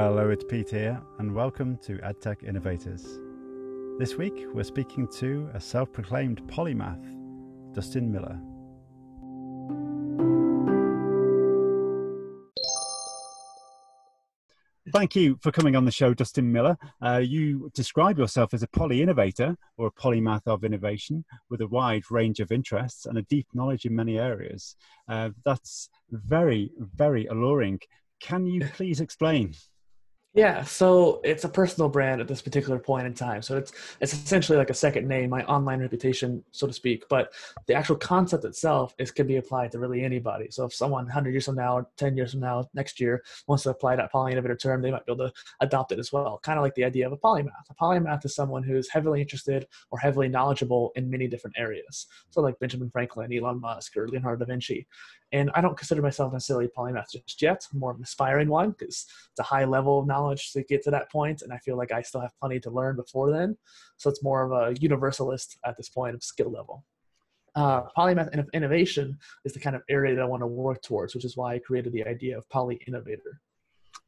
Hello, it's Pete here, and welcome to EdTech Innovators. This week, we're speaking to a self proclaimed polymath, Dustin Miller. Thank you for coming on the show, Dustin Miller. Uh, you describe yourself as a poly innovator or a polymath of innovation with a wide range of interests and a deep knowledge in many areas. Uh, that's very, very alluring. Can you please explain? Yeah, so it's a personal brand at this particular point in time. So it's it's essentially like a second name, my online reputation, so to speak. But the actual concept itself is can be applied to really anybody. So if someone 100 years from now, 10 years from now, next year wants to apply that poly innovator term, they might be able to adopt it as well. Kind of like the idea of a polymath. A polymath is someone who's heavily interested or heavily knowledgeable in many different areas. So like Benjamin Franklin, Elon Musk, or Leonardo da Vinci. And I don't consider myself necessarily a polymath just yet. More of an aspiring one because it's a high level of knowledge to get to that point, and I feel like I still have plenty to learn before then. So it's more of a universalist at this point of skill level. Uh, polymath innovation is the kind of area that I want to work towards, which is why I created the idea of poly innovator.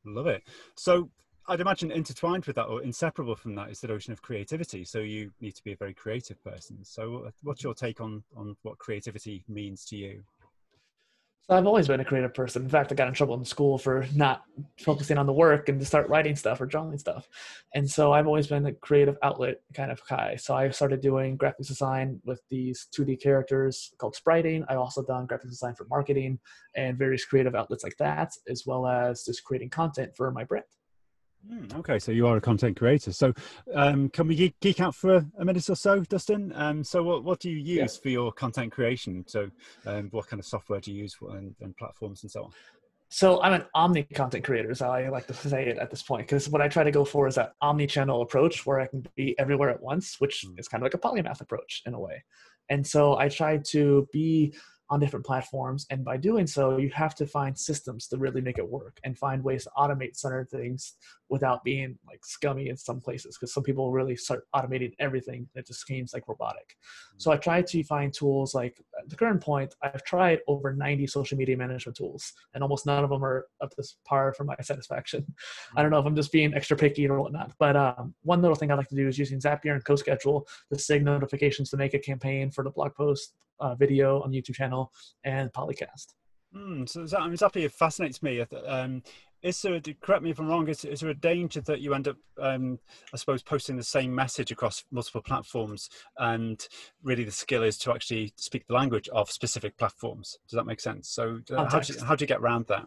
Love it. So I'd imagine intertwined with that or inseparable from that is the notion of creativity. So you need to be a very creative person. So what's your take on on what creativity means to you? So I've always been a creative person. In fact, I got in trouble in school for not focusing on the work and to start writing stuff or drawing stuff. And so I've always been a creative outlet kind of guy. So I started doing graphics design with these 2D characters called spriting. I also done graphics design for marketing and various creative outlets like that, as well as just creating content for my brand. Mm, okay, so you are a content creator. So, um, can we geek, out for a minute or so, Dustin? Um, so, what, what do you use yeah. for your content creation? So, um, what kind of software do you use and, and platforms and so on? So I'm an omni content creator, how I like to say it at this point. Because what I try to go for is that omni-channel approach where I can be everywhere at once, which mm. is kind of like a polymath approach in a way. And so I try to be on different platforms. And by doing so, you have to find systems to really make it work and find ways to automate certain things without being like scummy in some places. Because some people really start automating everything. It just seems like robotic. So I tried to find tools like at the current point, I've tried over 90 social media management tools, and almost none of them are up to par for my satisfaction. I don't know if I'm just being extra picky or whatnot. But um, one little thing I like to do is using Zapier and CoSchedule to sig notifications to make a campaign for the blog post uh, video on the YouTube channel and Polycast. Mm, so that, I mean, Zapier fascinates me. Um, is there, correct me if I'm wrong, is, is there a danger that you end up, um, I suppose, posting the same message across multiple platforms and really the skill is to actually speak the language of specific platforms? Does that make sense? So uh, how, do you, how do you get around that?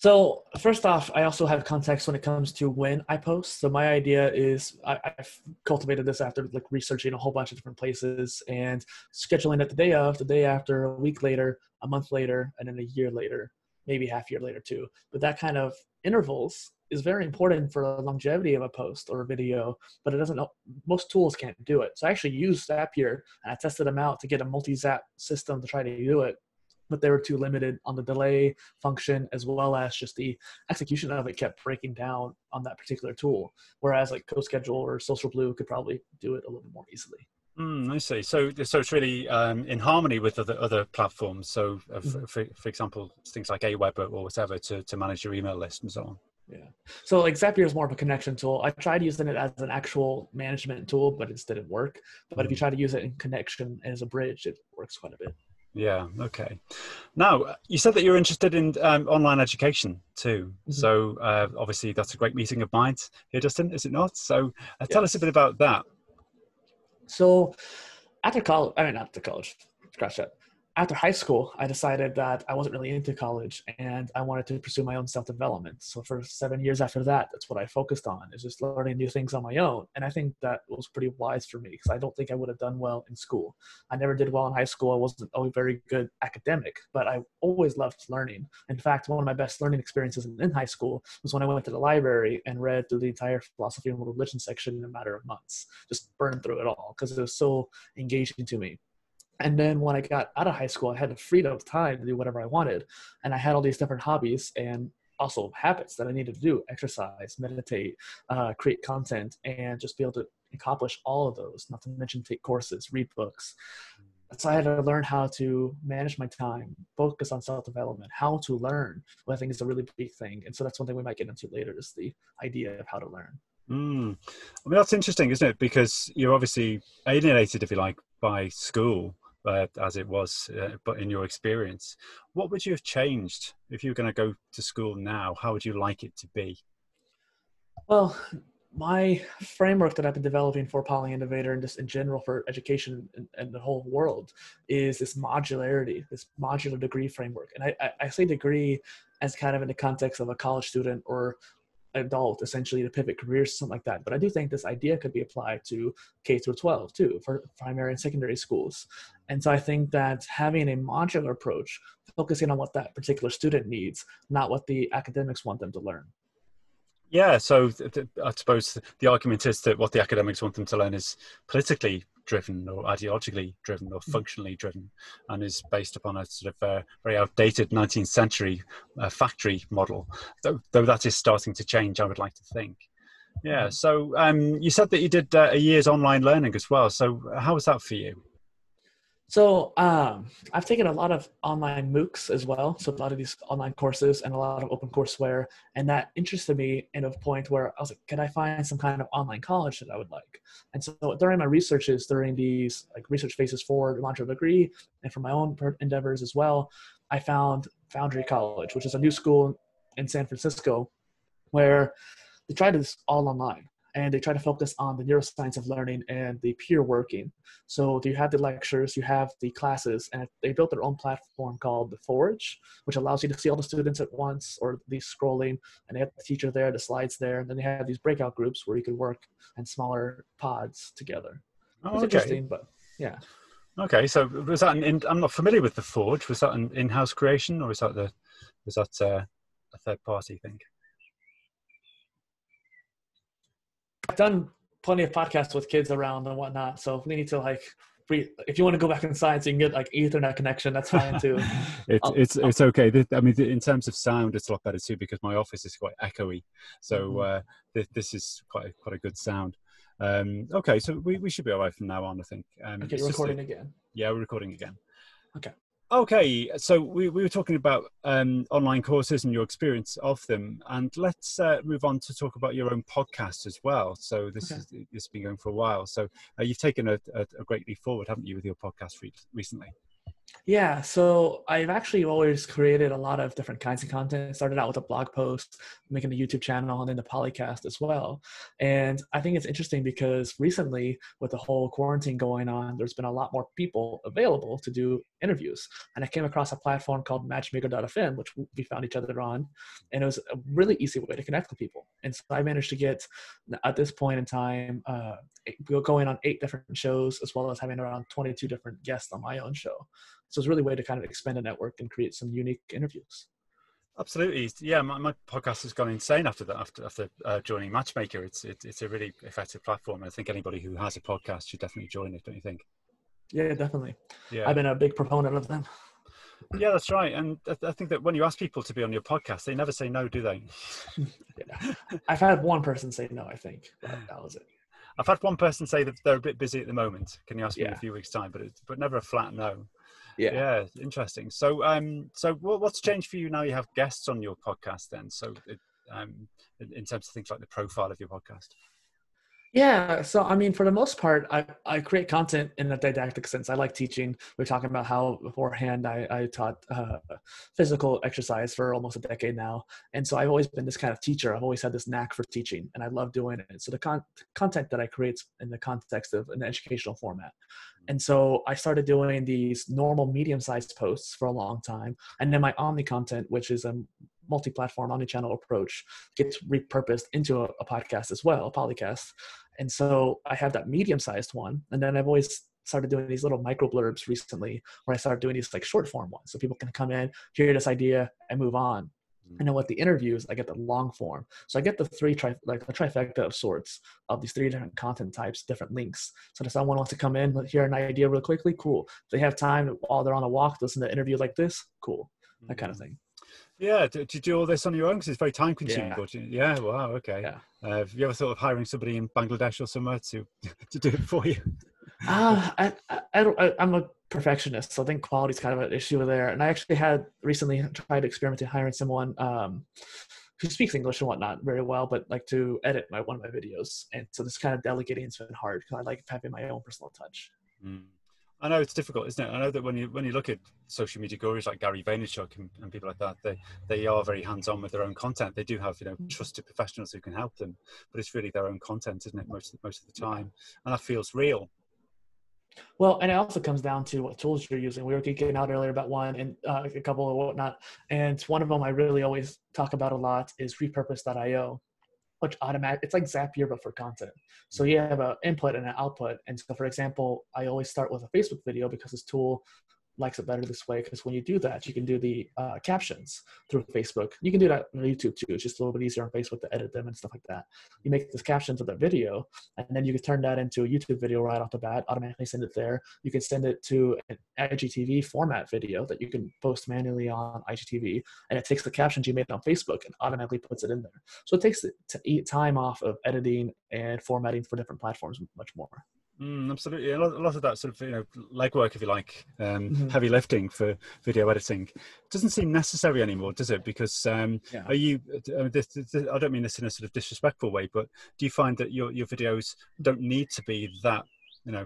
So first off, I also have context when it comes to when I post. So my idea is I, have cultivated this after like researching a whole bunch of different places and scheduling it the day of, the day after, a week later, a month later, and then a year later, maybe half year later too. But that kind of intervals is very important for the longevity of a post or a video, but it doesn't, most tools can't do it. So I actually used Zapier and I tested them out to get a multi-zap system to try to do it but they were too limited on the delay function as well as just the execution of it kept breaking down on that particular tool. Whereas like CoSchedule or Social Blue could probably do it a little bit more easily. Mm, I see. So, so it's really um, in harmony with other other platforms. So, uh, mm-hmm. for, for example, things like Aweber or whatever to, to manage your email list and so on. Yeah. So, like Zapier is more of a connection tool. I tried using it as an actual management tool, but it didn't work. But mm. if you mm. try to use it in connection as a bridge, it works quite a bit. Yeah. Okay. Now, you said that you're interested in um, online education too. Mm-hmm. So uh, obviously, that's a great meeting of minds here, Justin, is it not? So uh, tell yes. us a bit about that. So after college, I mean, after college, scratch that after high school, I decided that I wasn't really into college and I wanted to pursue my own self development. So for seven years after that, that's what I focused on is just learning new things on my own. And I think that was pretty wise for me because I don't think I would have done well in school. I never did well in high school. I wasn't a very good academic, but I always loved learning. In fact, one of my best learning experiences in high school was when I went to the library and read through the entire philosophy and religion section in a matter of months. Just burned through it all because it was so engaging to me. And then when I got out of high school, I had the freedom of time to do whatever I wanted. And I had all these different hobbies and also habits that I needed to do exercise, meditate, uh, create content, and just be able to accomplish all of those, not to mention take courses, read books. so I had to learn how to manage my time, focus on self development, how to learn, what I think is a really big thing. And so that's one thing we might get into later is the idea of how to learn. Mm. I mean, that's interesting, isn't it? Because you're obviously alienated, if you like, by school uh, as it was, uh, but in your experience, what would you have changed if you were going to go to school now? How would you like it to be? Well, my framework that I've been developing for Poly Innovator and just in general for education and, and, the whole world is this modularity, this modular degree framework. And I, I, I say degree as kind of in the context of a college student or adult essentially to pivot careers something like that. But i do think this idea could be applied to k through 12 too for primary and secondary schools. And so i think that having a modular approach focusing on what that particular student needs not what the academics want them to learn. Yeah, so th- th- I suppose the argument is that what the academics want them to learn is politically driven or ideologically driven or mm. functionally driven and is based upon a sort of uh, very outdated 19th century uh, factory model, though, though, that is starting to change, I would like to think. Yeah, mm. so um, you said that you did uh, a year's online learning as well. So, how was that for you? So um, I've taken a lot of online MOOCs as well. So a lot of these online courses and a lot of open courseware. and that interested me in a point where I was like, can I find some kind of online college that I would like? And so during my researches, during these like research phases for Modular Degree and for my own endeavors as well, I found Foundry College, which is a new school in San Francisco, where they tried this all online and they try to focus on the neuroscience of learning and the peer working. So you have the lectures, you have the classes, and they built their own platform called the Forge, which allows you to see all the students at once or the scrolling, and they have the teacher there, the slides there, and then they have these breakout groups where you can work in smaller pods together. Oh, it's okay. interesting, but yeah. Okay, so was that an in, I'm not familiar with the Forge. Was that an in-house creation, or was that the was that uh, a third-party thing? I've done plenty of podcasts with kids around and whatnot. So if we need to like, if you want to go back in science, you can get like Ethernet connection. That's fine too. it's it's it's okay. I mean, in terms of sound, it's a lot better too because my office is quite echoey. So mm-hmm. uh, this, this is quite a, quite a good sound. Um, okay, so we, we should be all right from now on, I think. Um, okay, you're recording a, again. Yeah, we're recording again. Okay. Okay, so we, we were talking about um, online courses and your experience of them, and let's uh, move on to talk about your own podcast as well. So this okay. is this has been going for a while. So uh, you've taken a, a, a, great leap forward, haven't you, with your podcast re- recently? Yeah, so I've actually always created a lot of different kinds of content. started out with a blog post, making a YouTube channel, and then the Polycast as well. And I think it's interesting because recently, with the whole quarantine going on, there's been a lot more people available to do interviews. And I came across a platform called Matchmaker.fm, which we found each other on, and it was a really easy way to connect with people. And so I managed to get, at this point in time, uh, going on eight different shows, as well as having around 22 different guests on my own show. So it's really a way to kind of expand a network and create some unique interviews. Absolutely, yeah. My, my podcast has gone insane after that. After after uh, joining Matchmaker, it's it, it's a really effective platform. I think anybody who has a podcast should definitely join it. Don't you think? Yeah, definitely. Yeah, I've been a big proponent of them. Yeah, that's right. And I think that when you ask people to be on your podcast, they never say no, do they? yeah. I've had one person say no. I think that was it. I've had one person say that they're a bit busy at the moment. Can you ask me in a few weeks' time? But it's, but never a flat no yeah. Yeah interesting. So um so what's changed for you now you have guests on your podcast then? So it, um in terms of things like the profile of your podcast yeah, so I mean, for the most part, I, I create content in a didactic sense. I like teaching. We are talking about how beforehand I, I taught uh, physical exercise for almost a decade now. And so I've always been this kind of teacher. I've always had this knack for teaching, and I love doing it. So the con- content that I create in the context of an educational format. And so I started doing these normal medium sized posts for a long time. And then my Omni content, which is a multi-platform omni-channel approach gets repurposed into a, a podcast as well a polycast and so i have that medium-sized one and then i've always started doing these little micro blurbs recently where i started doing these like short form ones. So people can come in hear this idea and move on. And then with the interviews i get the long form. So i get the three tri- like the trifecta of sorts of these three different content types different links. So if someone wants to come in hear an idea real quickly cool. If they have time while they're on a walk listen to an interview like this cool. That kind of mm. thing yeah, do, do you do all this on your own? Because it's very time consuming. Yeah. yeah, wow, okay. Yeah. Uh, have you ever thought of hiring somebody in Bangladesh or somewhere to to do it for you? Uh, I, I, I don't, I, I'm a perfectionist, so I think quality is kind of an issue there. And I actually had recently tried experimenting hiring someone um, who speaks English and whatnot very well, but like to edit my one of my videos. And so this kind of delegating has been hard because I like having my own personal touch. Mm. I know it's difficult, isn't it? I know that when you when you look at social media gurus like Gary Vaynerchuk and, and people like that, they they are very hands on with their own content. They do have you know mm. trusted professionals who can help them, but it's really their own content, isn't it? Most most of the time, and that feels real. Well, and it also comes down to what tools you're using. We were geeking out earlier about one and uh, a couple of whatnot, and one of them I really always talk about a lot is repurpose.io which automatic it's like zapier but for content. So mm-hmm. you have an input and an output. And so for example i always start with a facebook video because this tool likes it better this way because when you do that, you can do the uh, captions through Facebook. You can do that on YouTube too. It's just a little bit easier on Facebook to edit them and stuff like that. You make the captions of the video, and then you can turn that into a YouTube video right off the bat. Automatically send it there. You can send it to an IGTV format video that you can post manually on IGTV, and it takes the captions you made on Facebook and automatically puts it in there. So it takes to time off of editing and formatting for different platforms much more. Mm, absolutely, a lot, a lot, of that sort of you know legwork, if you like, um, mm-hmm. heavy lifting for video editing doesn't seem necessary anymore, does it? Because um, yeah. are you? This, this, I don't mean this in a sort of disrespectful way, but do you find that your your videos don't need to be that you know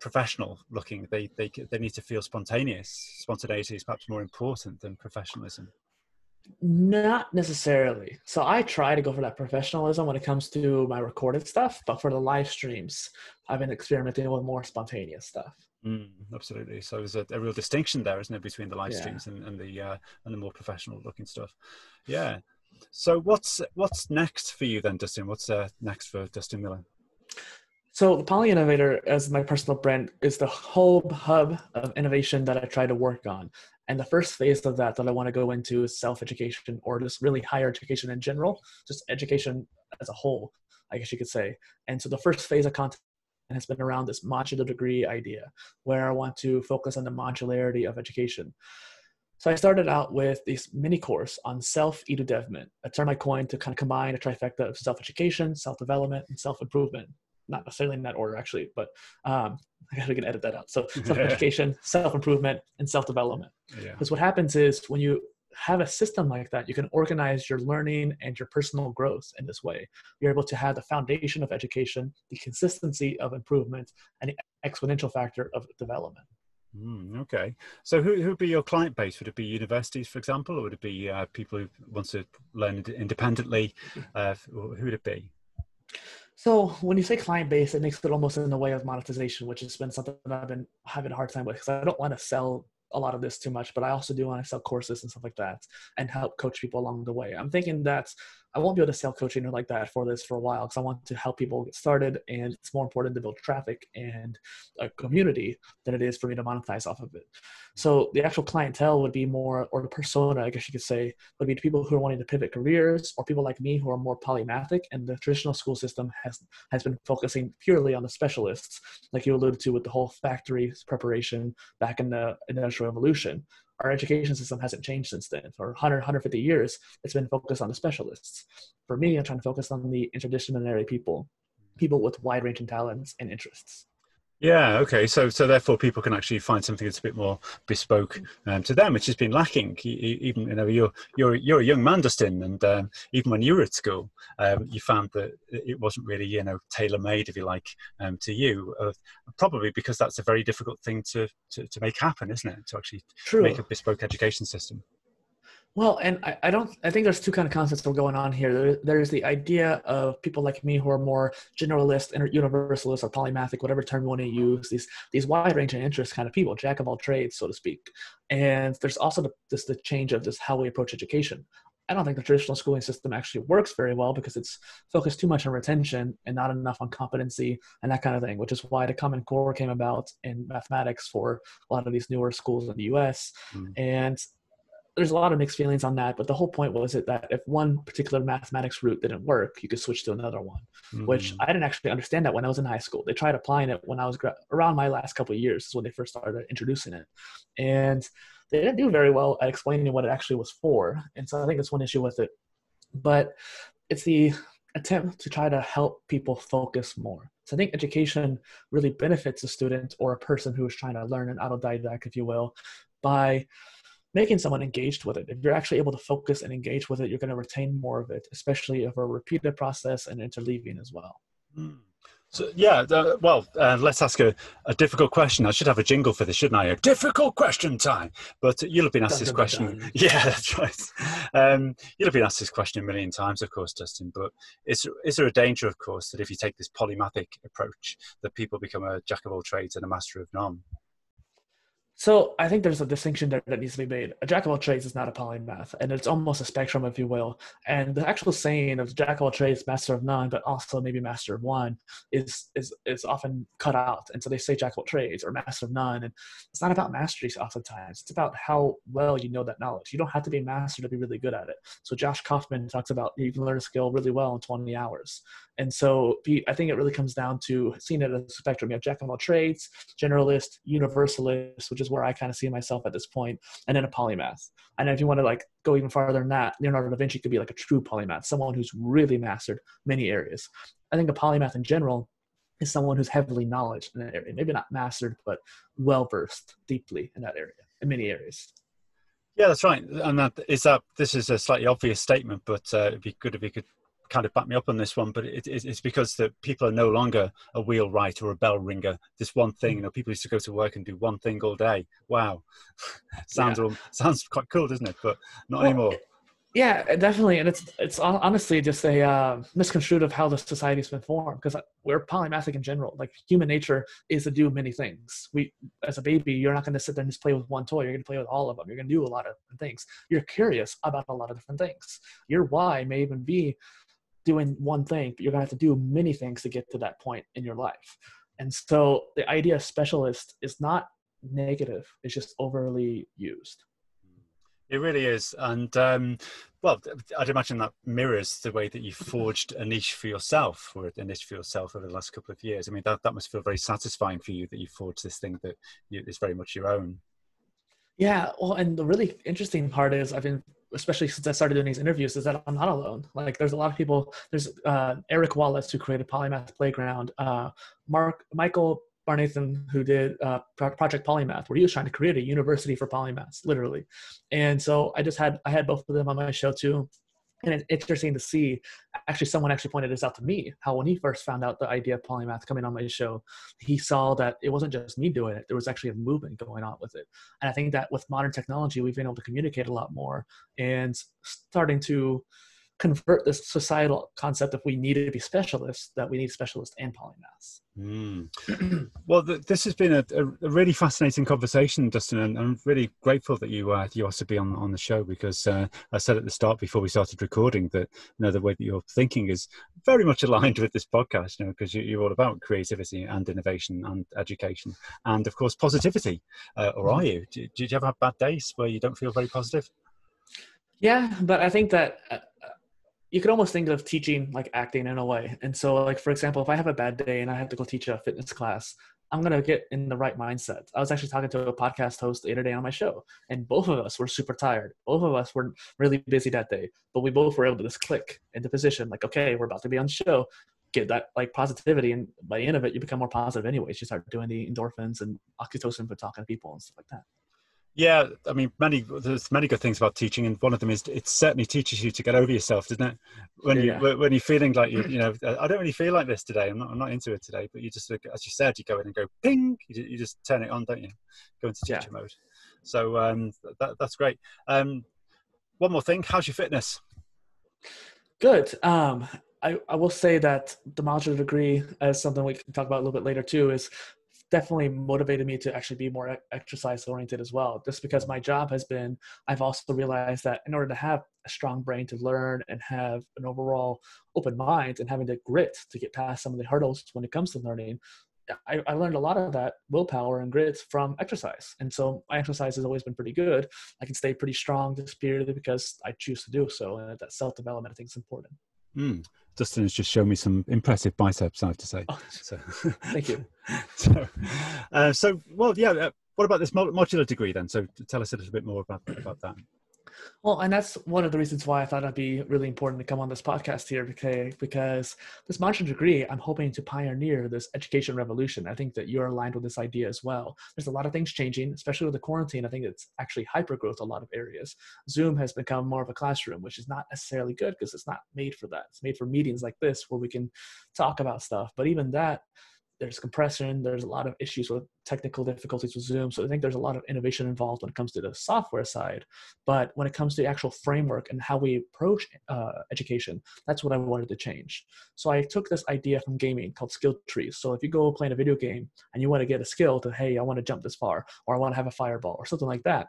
professional looking? They they they need to feel spontaneous. Spontaneity is perhaps more important than professionalism. Not necessarily. So I try to go for that professionalism when it comes to my recorded stuff, but for the live streams, I've been experimenting with more spontaneous stuff. Mm, absolutely. So there's a, a, real distinction there, isn't it, between the live yeah. streams and, and the uh, and the more professional looking stuff. Yeah. So what's what's next for you then, Dustin? What's uh, next for Dustin Miller? So the Poly Innovator, as my personal brand, is the whole hub of innovation that I try to work on. And the first phase of that that I want to go into is self education or just really higher education in general, just education as a whole, I guess you could say. And so the first phase of content has been around this modular degree idea, where I want to focus on the modularity of education. So I started out with this mini course on self edudevment, a term I coined to kind of combine a trifecta of self education, self development, and self improvement not necessarily in that order actually, but um, I guess we can edit that out. So self-education, self-improvement, and self-development. Because yeah. what happens is when you have a system like that, you can organize your learning and your personal growth in this way. You're able to have the foundation of education, the consistency of improvement, and the exponential factor of development. Mm, okay. So who who would be your client base? Would it be universities, for example, or would it be uh, people who want to learn independently? Uh, who would it be? So when you say client base, it makes it almost in the way of monetization, which has been something that I've been having a hard time with because I don't want to sell a lot of this too much, but I also do want to sell courses and stuff like that and help coach people along the way. I'm thinking that I won't be able to sell coaching or like that for this for a while because I want to help people get started, and it's more important to build traffic and a community than it is for me to monetize off of it. So the actual clientele would be more, or the persona, I guess you could say, would be people who are wanting to pivot careers, or people like me who are more polymathic. And the traditional school system has has been focusing purely on the specialists, like you alluded to with the whole factory preparation back in the industrial revolution our education system hasn't changed since then. For 100, 150 years, it's been focused on the specialists. For me, I'm trying to focus on the interdisciplinary people, people with wide ranging talents and interests. Yeah. Okay. So, so therefore, people can actually find something that's a bit more bespoke um, to them, which has been lacking. Even you know, you're you're you're a young man, Dustin, and um, even when you were at school, um, you found that it wasn't really you know tailor made, if you like, um, to you. Uh, probably because that's a very difficult thing to, to to make happen, isn't it? To actually True. make a bespoke education system. Well, and I, I, don't. I think there's two kind of concepts that are going on here. There, there's the idea of people like me who are more generalist, inter- universalist, or polymathic, whatever term you want to use. These these wide range of interest kind of people, jack of all trades, so to speak. And there's also the, this the change of this how we approach education. I don't think the traditional schooling system actually works very well because it's focused too much on retention and not enough on competency and that kind of thing, which is why the Common Core came about in mathematics for a lot of these newer schools in the US. Mm. And there's a lot of mixed feelings on that, but the whole point was it that if one particular mathematics route didn't work, you could switch to another one, mm-hmm. which I didn't actually understand that when I was in high school. They tried applying it when I was gra- around my last couple of years is when they first started introducing it, and they didn't do very well at explaining what it actually was for. And so I think that's one issue with it, but it's the attempt to try to help people focus more. So I think education really benefits a student or a person who is trying to learn an autodidact, if you will, by making someone engaged with it. If you're actually able to focus and engage with it, you're going to retain more of it, especially if a repeated process and interleaving as well. Mm. So, yeah, uh, well, uh, let's ask a, a, difficult question. I should have a jingle for this, shouldn't I? A difficult question time. But you'll have been asked this question. Yeah, that's right. Um, you'll have been asked this question a million times, of course, Dustin. But is, is there a danger, of course, that if you take this polymathic approach, that people become a jack of all trades and a master of none? So I think there's a distinction there that needs to be made. A jack of all trades is not a polymath, and it's almost a spectrum, if you will. And the actual saying of jack of all trades, master of none, but also maybe master of one, is is is often cut out. And so they say jack of all trades or master of none, and it's not about mastery. Oftentimes, it's about how well you know that knowledge. You don't have to be a master to be really good at it. So Josh Kaufman talks about you can learn a skill really well in 20 hours. And so I think it really comes down to seeing it as a spectrum. You have jack of all trades, generalist, universalist, which is where I kind of see myself at this point, and then a polymath. And if you want to like go even farther than that, Leonardo da Vinci could be like a true polymath, someone who's really mastered many areas. I think a polymath in general is someone who's heavily knowledge in an area, maybe not mastered, but well versed deeply in that area, in many areas. Yeah, that's right. And that is that. This is a slightly obvious statement, but uh, it'd be good if you could kind of back me up on this one, but it, it, it's because that people are no longer a wheelwright or a bell ringer. This one thing, you know, people used to go to work and do one thing all day. Wow, sounds yeah. all, sounds quite cool, doesn't it? But not well, anymore. Yeah, definitely, and it's it's honestly just a uh, misconstrued of how the society's been formed because we're polymathic in general. Like human nature is to do many things. We, as a baby, you're not going to sit there and just play with one toy. You're going to play with all of them. You're going to do a lot of things. You're curious about a lot of different things. Your why may even be doing one thing, but you're to have to do many things to get to that point in your life. And so the idea of specialist is not negative, it's just overly used. It really is. And um, well, I'd imagine that mirrors the way that you forged a niche for yourself or a niche for yourself over the last couple of years. I mean, that, that must feel very satisfying for you that you forged this thing that you, is very much your own. Yeah, well, and the really interesting part is I've been, especially since I started doing these interviews, is that I'm not alone. Like, there's a lot of people. There's uh, Eric Wallace who created Polymath Playground. Uh, Mark Michael Barnathan who did uh, Project Polymath, where he was trying to create a university for polymaths, literally. And so I just had I had both of them on my show too and it's interesting to see actually someone actually pointed this out to me how when he first found out the idea of polymath coming on my show he saw that it wasn't just me doing it there was actually a movement going on with it. And i think that with modern technology we've been able to communicate a lot more and starting to convert this societal concept if we need to be specialists that we need specialists and polymaths mm. well th- this has been a, a, really fascinating conversation dustin and i'm really grateful that you uh, you also be on on the show because uh, i said at the start before we started recording that you know the way that you're thinking is very much aligned with this podcast you know because you, are all about creativity and innovation and education and of course positivity. Uh, or are you? Do, do you ever have bad days where you don't feel very positive? Yeah but i think that uh, you could almost think of teaching like acting in a way. And so, like for example, if I have a bad day and I have to go teach a fitness class, I'm gonna get in the right mindset. I was actually talking to a podcast host the other day on my show, and both of us were super tired. Both of us were really busy that day, but we both were able to just click into position. Like, okay, we're about to be on the show. Get that like positivity, and by the end of it, you become more positive anyways. You start doing the endorphins and oxytocin for talking to people and stuff like that. Yeah, I mean, many there's many good things about teaching, and one of them is it certainly teaches you to get over yourself, doesn't it? When yeah. you when you're feeling like you you know I don't really feel like this today. I'm not I'm not into it today. But you just as you said, you go in and go ping. You, you just turn it on, don't you? Go into teacher yeah. mode. So um, that that's great. Um, one more thing, how's your fitness? Good. Um, I, I will say that the modular degree, as something we can talk about a little bit later too, is definitely motivated me to actually be more exercise oriented as well just because my job has been i've also realized that in order to have a strong brain to learn and have an overall open mind and having the grit to get past some of the hurdles when it comes to learning I, I, learned a lot of that willpower and grit from exercise. And so my exercise has always been pretty good. I can stay pretty strong this period because I choose to do so. And that self development, I think, is important. Mm. Dustin has just shown me some impressive biceps, I have to say. Oh, so, thank you. so, uh, so, well, yeah. Uh, what about this modular degree then? So, tell us a little bit more about about that. Well, and that's one of the reasons why I thought it'd be really important to come on this podcast here, because because this master's degree, I'm hoping to pioneer this education revolution. I think that you're aligned with this idea as well. There's a lot of things changing, especially with the quarantine. I think it's actually hyper growth a lot of areas. Zoom has become more of a classroom, which is not necessarily good because it's not made for that. It's made for meetings like this where we can talk about stuff. But even that there's compression there's a lot of issues with technical difficulties with zoom so i think there's a lot of innovation involved when it comes to the software side. But when it comes to the actual framework and how we approach uh, education that's what i wanted to change. So i took this idea from gaming called skill trees so if you go playing a video game and you want to get a skill to hey i want to jump this far or i want to have a fireball or something like that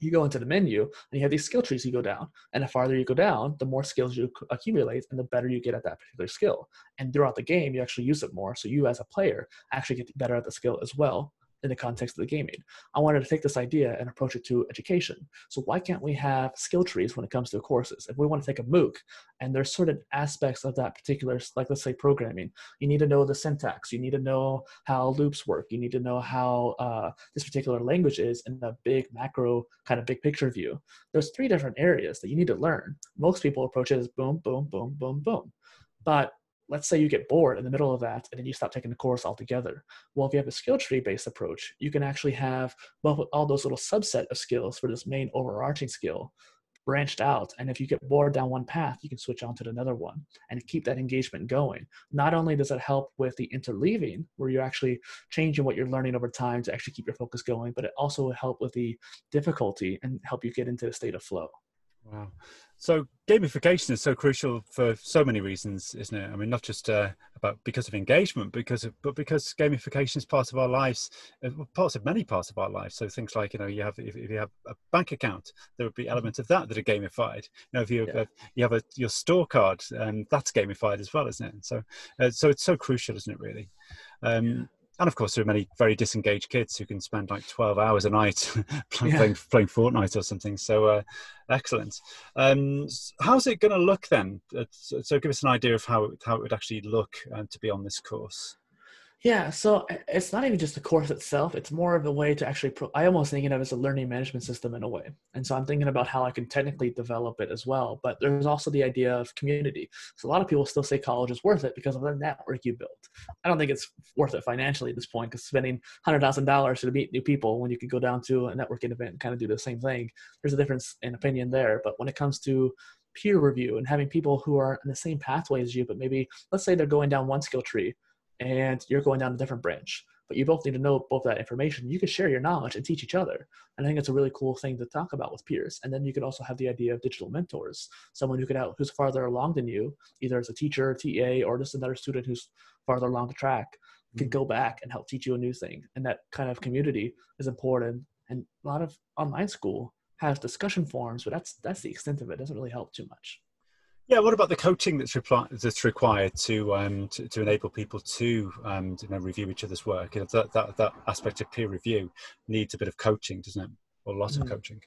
you go into the menu and you have these skill trees you go down and the farther you go down the more skills you accumulate and the better you get at that particular skill. And throughout the game you actually use it more so you as a player actually get better at the skill as well in the context of the gaming. I wanted to take this idea and approach it to education. So why can't we have skill trees when it comes to courses? If we want to take a MOOC and there's certain aspects of that particular, like let's say programming, you need to know the syntax, you need to know how loops work, you need to know how uh, this particular language is in a big macro kind of big picture view. There's three different areas that you need to learn. Most people approach it as boom, boom, boom, boom, boom. But let's say you get bored in the middle of that and then you stop taking the course altogether. Well, if you have a skill tree based approach, you can actually have well, all those little subset of skills for this main overarching skill branched out. And if you get bored down one path, you can switch on to another one and keep that engagement going. Not only does it help with the interleaving, where you're actually changing what you're learning over time to actually keep your focus going, but it also will help with the difficulty and help you get into a state of flow. Wow. So gamification is so crucial for so many reasons, isn't it? I mean, not just uh, about because of engagement, because of, but because gamification is part of our lives, uh, parts of many parts of our lives. So things like you know, you have if, if you have a bank account, there would be mm-hmm. elements of that that are gamified. You know, if you yeah. you have a your store card, and um, that's gamified as well, isn't it? So, uh, so it's so crucial, isn't it? Really. Um, and of course there are many very disengaged kids who can spend like 12 hours a night playing, yeah. playing, playing Fortnite or something. So uh, excellent. Um, how's it going to look then? Uh, so, give us an idea of how, how it would actually look uh, to be on this course. Yeah, so it's not even just the course itself. It's more of a way to actually. Pro- I almost thinking of it as a learning management system in a way, and so I'm thinking about how I can technically develop it as well. But there's also the idea of community. So a lot of people still say college is worth it because of the network you built. I don't think it's worth it financially at this point because spending hundred thousand dollars to meet new people when you could go down to a networking event and kind of do the same thing. There's a difference in opinion there. But when it comes to peer review and having people who are in the same pathway as you, but maybe let's say they're going down one skill tree and you're going down a different branch. But you both need to know both that information. You can share your knowledge and teach each other. And i think it's a really cool thing to talk about with peers. And then you could also have the idea of digital mentors someone who could help who's farther along than you either as a teacher ta or just another student who's farther along the track can mm-hmm. go back and help teach you a new thing. And that kind of community is important. And a lot of online school has discussion forums but that's that's the extent of it. it doesn't really help too much yeah, what about the coaching that's, repli- that's required to, um, to, to enable people to um, you know, review each other's work? You know, that, that that aspect of peer review needs a bit of coaching, doesn't it? Or lots mm. of coaching.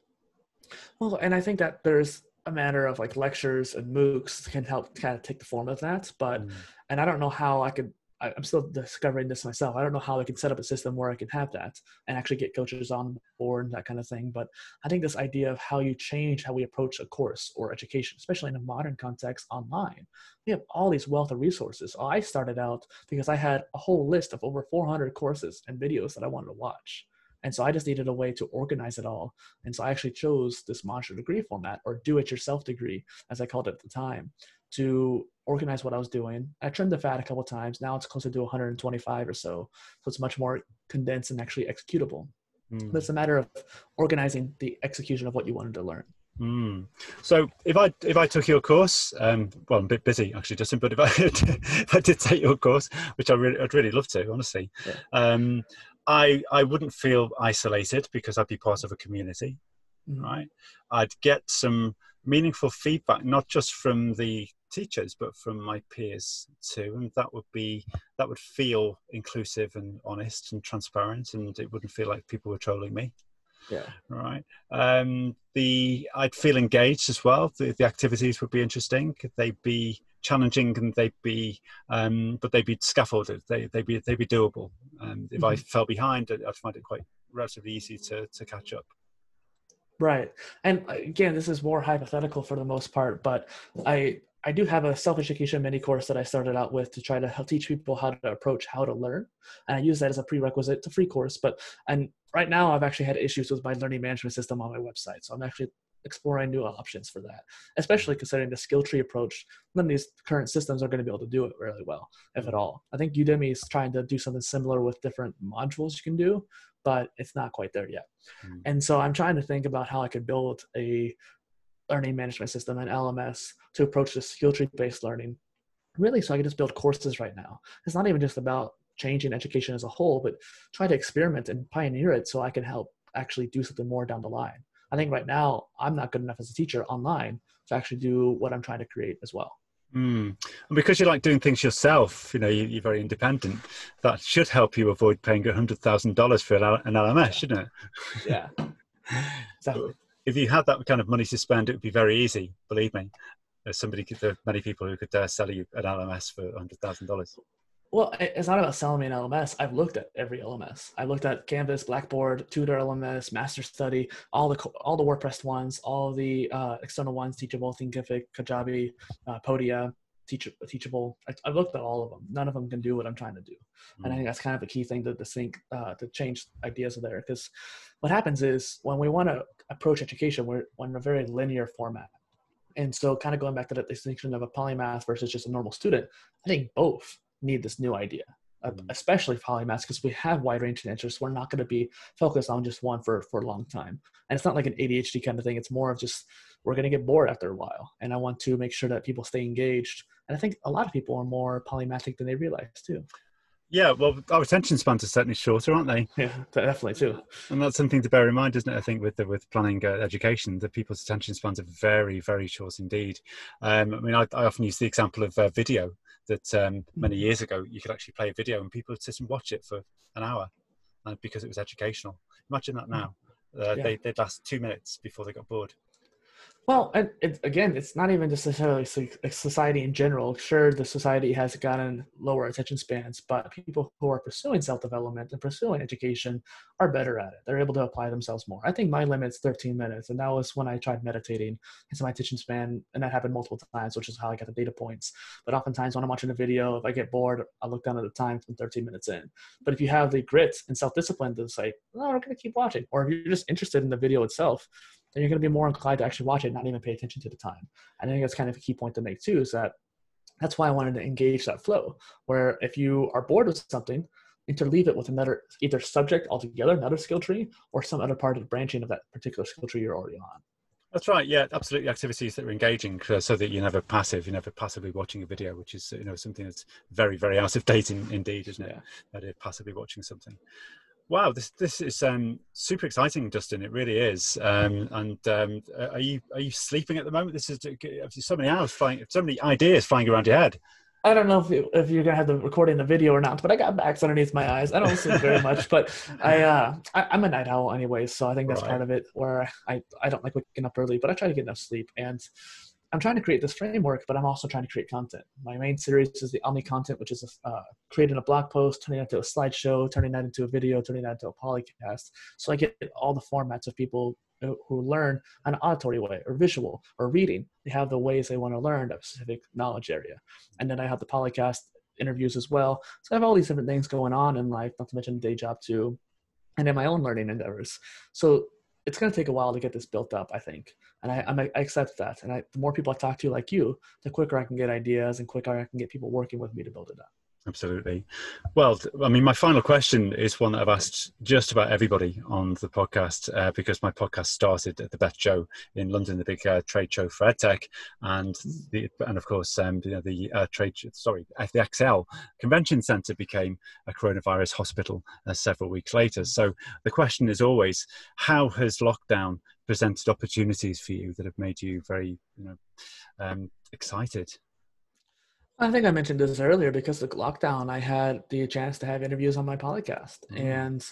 Well, and I think that there's a matter of like lectures and MOOCs can help kind of take the form of that. But mm. and I don't know how I could I, am still discovering this myself. I don't know how I can set up a system where I can have that and actually get coaches on board and that kind of thing. But I think this idea of how you change how we approach a course or education, especially in a modern context online, we have all these wealth of resources. I started out because I had a whole list of over 400 courses and videos that I wanted to watch. And so I just needed a way to organize it all. And so I actually chose this master degree format or do it yourself degree, as I called it at the time, to organize what I was doing. I trimmed the fat a couple times. Now it's closer to 125 or so. So it's much more condensed and actually executable. Mm. But it's a matter of organizing the execution of what you wanted to learn. Mm. So if I if I took your course, um, well, I'm a bit busy actually, Justin. But if I if I did take your course, which I really I'd really love to, honestly, yeah. um, I I wouldn't feel isolated because I'd be part of a community, mm. right? I'd get some meaningful feedback, not just from the teachers but from my peers too and that would be that would feel inclusive and honest and transparent and it wouldn't feel like people were trolling me. Yeah. Right. Um the i'd feel engaged as well. The, the activities would be interesting. They'd be challenging and they'd be um but they'd be scaffolded. They, they'd be they'd be doable. And if mm-hmm. i fell behind i'd find it quite relatively easy to to catch up. Right. And uh, again, this is more hypothetical for the most part, but I I do have a self-education mini course that I started out with to try to help teach people how to approach how to learn. And I use that as a prerequisite. It's a free course, but and right now I've actually had issues with my learning management system on my website. So I'm actually exploring new options for that, especially considering the skill tree approach. None of these current systems are going to be able to do it really well, if at all. I think Udemy is trying to do something similar with different modules you can do, but it's not quite there yet. Mm. And so I'm trying to think about how I could build a learning management system and LMS to approach the skill tree based learning. Really, so I can just build courses right now. It's not even just about changing education as a whole, but try to experiment and pioneer it so I can help actually do something more down the line. I think right now I'm not good enough as a teacher online to actually do what I'm trying to create as well. Mm. And because you like doing things yourself, you know, you, are very independent. That should help you avoid paying hundred thousand dollars for an LMS, shouldn't it? Yeah, exactly. If you had that kind of money to spend, it would be very easy. Believe me, there's somebody, there are many people who could uh, sell you an LMS for hundred thousand dollars. Well, it's not about selling me an LMS. I've looked at every LMS. I looked at Canvas, Blackboard, Tutor LMS, Master Study, all the all the WordPress ones, all the uh, external ones, Teachable, Thinkific, Kajabi, uh, Podia, Teach, Teachable. I, have looked at all of them. None of them can do what I'm trying to do, mm-hmm. and I think that's kind of a key thing to, to think uh, to change ideas there. Because what happens is when we want to approach education, we're, we're in a very linear format. And so, kind of going back to that distinction of a polymath versus just a normal student, I think both need this new idea, mm-hmm. especially polymaths, because we have wide ranging interests. We're not going to be focused on just one for, for a long time. And it's not like an ADHD kind of thing. It's more of just we're going to get bored after a while. And I want to make sure that people stay engaged. And I think a lot of people are more polymathic than they realize too. Yeah, well, our attention spans are certainly shorter, aren't they? Yeah, definitely too. And that's something to bear in mind, isn't it? I think with the, with planning uh, education, that people's attention spans are very, very short indeed. Um, I mean, I, I, often use the example of uh, video that um, many mm-hmm. years ago you could actually play a video and people would sit and watch it for an hour uh, because it was educational. Imagine that now. Uh, yeah. they, they'd last two minutes before they got bored. Well, and it, again, it's not even just necessarily society in general. Sure, the society has gotten lower attention spans, but people who are pursuing self development and pursuing education are better at it. They're able to apply themselves more. I think my limit's 13 minutes, and that was when I tried meditating. It's my attention span, and that happened multiple times, which is how I got the data points. But oftentimes, when I'm watching a video, if I get bored, I look down at the time from 13 minutes in. But if you have the grit and self discipline to say, "Oh, I'm going to keep watching," or if you're just interested in the video itself, then you're going to be more inclined to actually watch it, not even pay attention to the time. And I think that's kind of a key point to make too, is that that's why I wanted to engage that flow, where if you are bored with something, interleave it with another either subject altogether, another skill tree, or some other part of the branching of that particular skill tree you're already on. That's right. Yeah, absolutely. Activities that are engaging, uh, so that you're never passive. You're never passively watching a video, which is you know something that's very, very out of date in, indeed, isn't it? Yeah. That you're passively watching something. Wow, this this is um, super exciting, Justin. It really is. Um, and um, are you are you sleeping at the moment? This is so many hours flying, so many ideas flying around your head. I don't know if, you, if you're gonna have the recording the video or not, but I got bags underneath my eyes. I don't sleep very much, but I, uh, I am a night owl anyway, so I think that's right. part of it. Where I I don't like waking up early, but I try to get enough sleep. And I'm trying to create this framework, but I'm also trying to create content. My main series is the Omni content, which is uh, creating a blog post, turning that into a slideshow, turning that into a video, turning that into a podcast. So I get all the formats of people who learn an auditory way or visual or reading. They have the ways they want to learn a specific knowledge area. And then I have the podcast interviews as well. So I have all these different things going on in life, not to mention day job too, and in my own learning endeavors. So it's going to take a while to get this built up, I think. And I, I'm, I accept that. And I, the more people I talk to like you, the quicker I can get ideas and quicker I can get people working with me to build it up. Absolutely. Well, I mean, my final question is one that I've asked just about everybody on the podcast uh, because my podcast started at the Bett Show in London, the big uh, trade show for EdTech, and the, and of course, um, you know, the uh, trade sorry, the ExCeL Convention Centre became a coronavirus hospital uh, several weeks later. So the question is always, how has lockdown presented opportunities for you that have made you very, you know, um, excited? I think I mentioned this earlier because of lockdown, I had the chance to have interviews on my podcast. Mm-hmm. And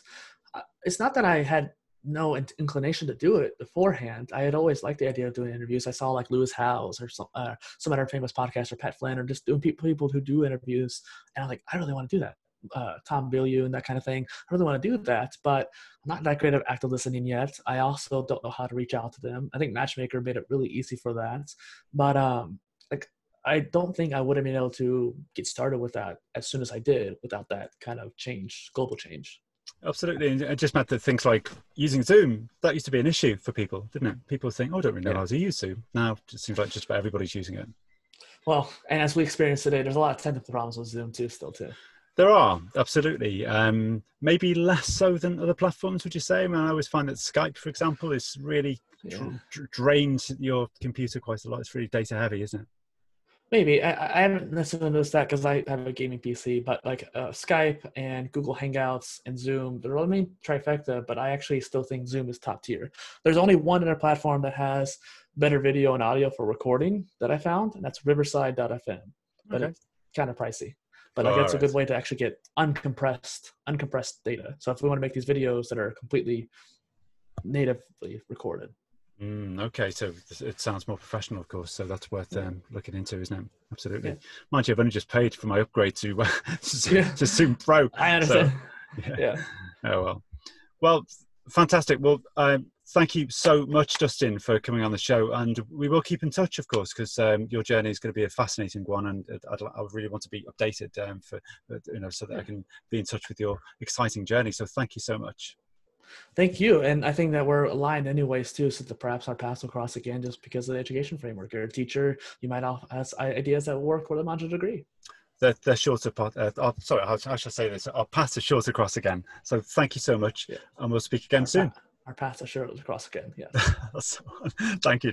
uh, it's not that I had no inclination to do it beforehand. I had always liked the idea of doing interviews. I saw like Lewis Howes or some, uh, some other famous podcaster, Pat Flynn, or just doing people, people who do interviews. And I'm like, I really want to do that. uh, Tom Bilyeu and that kind of thing. I really want to do that, but I'm not that great at active listening yet. I also don't know how to reach out to them. I think Matchmaker made it really easy for that, but um, like I don't think I would have been able to get started with that as soon as I did without that kind of change, global change. Absolutely. And it just meant that things like using Zoom, that used to be an issue for people, didn't it? People think, oh, I don't really know yeah. how to use Zoom. Now it seems like just about everybody's using it. Well, and as we experienced today, there's a lot of technical problems with Zoom too, still too. There are absolutely, um, maybe less so than other platforms. Would you say? I mean, I always find that Skype, for example, is really yeah. dr- drains your computer quite a lot. It's really data heavy, isn't it? Maybe I, I haven't necessarily noticed that because I have a gaming PC, but like uh, Skype and Google Hangouts and Zoom, they're all main trifecta. But I actually still think Zoom is top tier. There's only one other platform that has better video and audio for recording that I found, and that's Riverside.fm. But okay. it's kind of pricey. But like, it's right. a good way to actually get uncompressed, uncompressed data. So if we want to make these videos that are completely natively recorded, Mm, okay, so it sounds more professional, of course. So that's worth um, looking into, isn't it? Absolutely. Yeah. Mind you, I've only just paid for my upgrade to uh, to, yeah. to Zoom Pro. I understand. So, yeah. yeah. Oh well. Well, fantastic. Well, um, thank you so much, Dustin, for coming on the show, and we will keep in touch, of course, because um, your journey is going to be a fascinating one, and I'd, I really want to be updated um, for you know so that I can be in touch with your exciting journey. So thank you so much. Thank you. And I think that we're aligned anyways too, so that perhaps our paths will cross again just because of the education framework. You're a teacher, you might have ideas that work for the modular degree. They're, they're shorter part. Uh, oh, sorry, I, how should say this? Our paths are short across again. So thank you so much, yeah. and we'll speak again our soon. Pa- our paths are short across again. Yeah. thank you.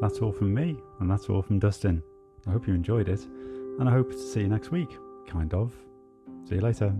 That's all from me, and that's all from Dustin. I hope you enjoyed it, and I hope to see you next week kind of. See you later.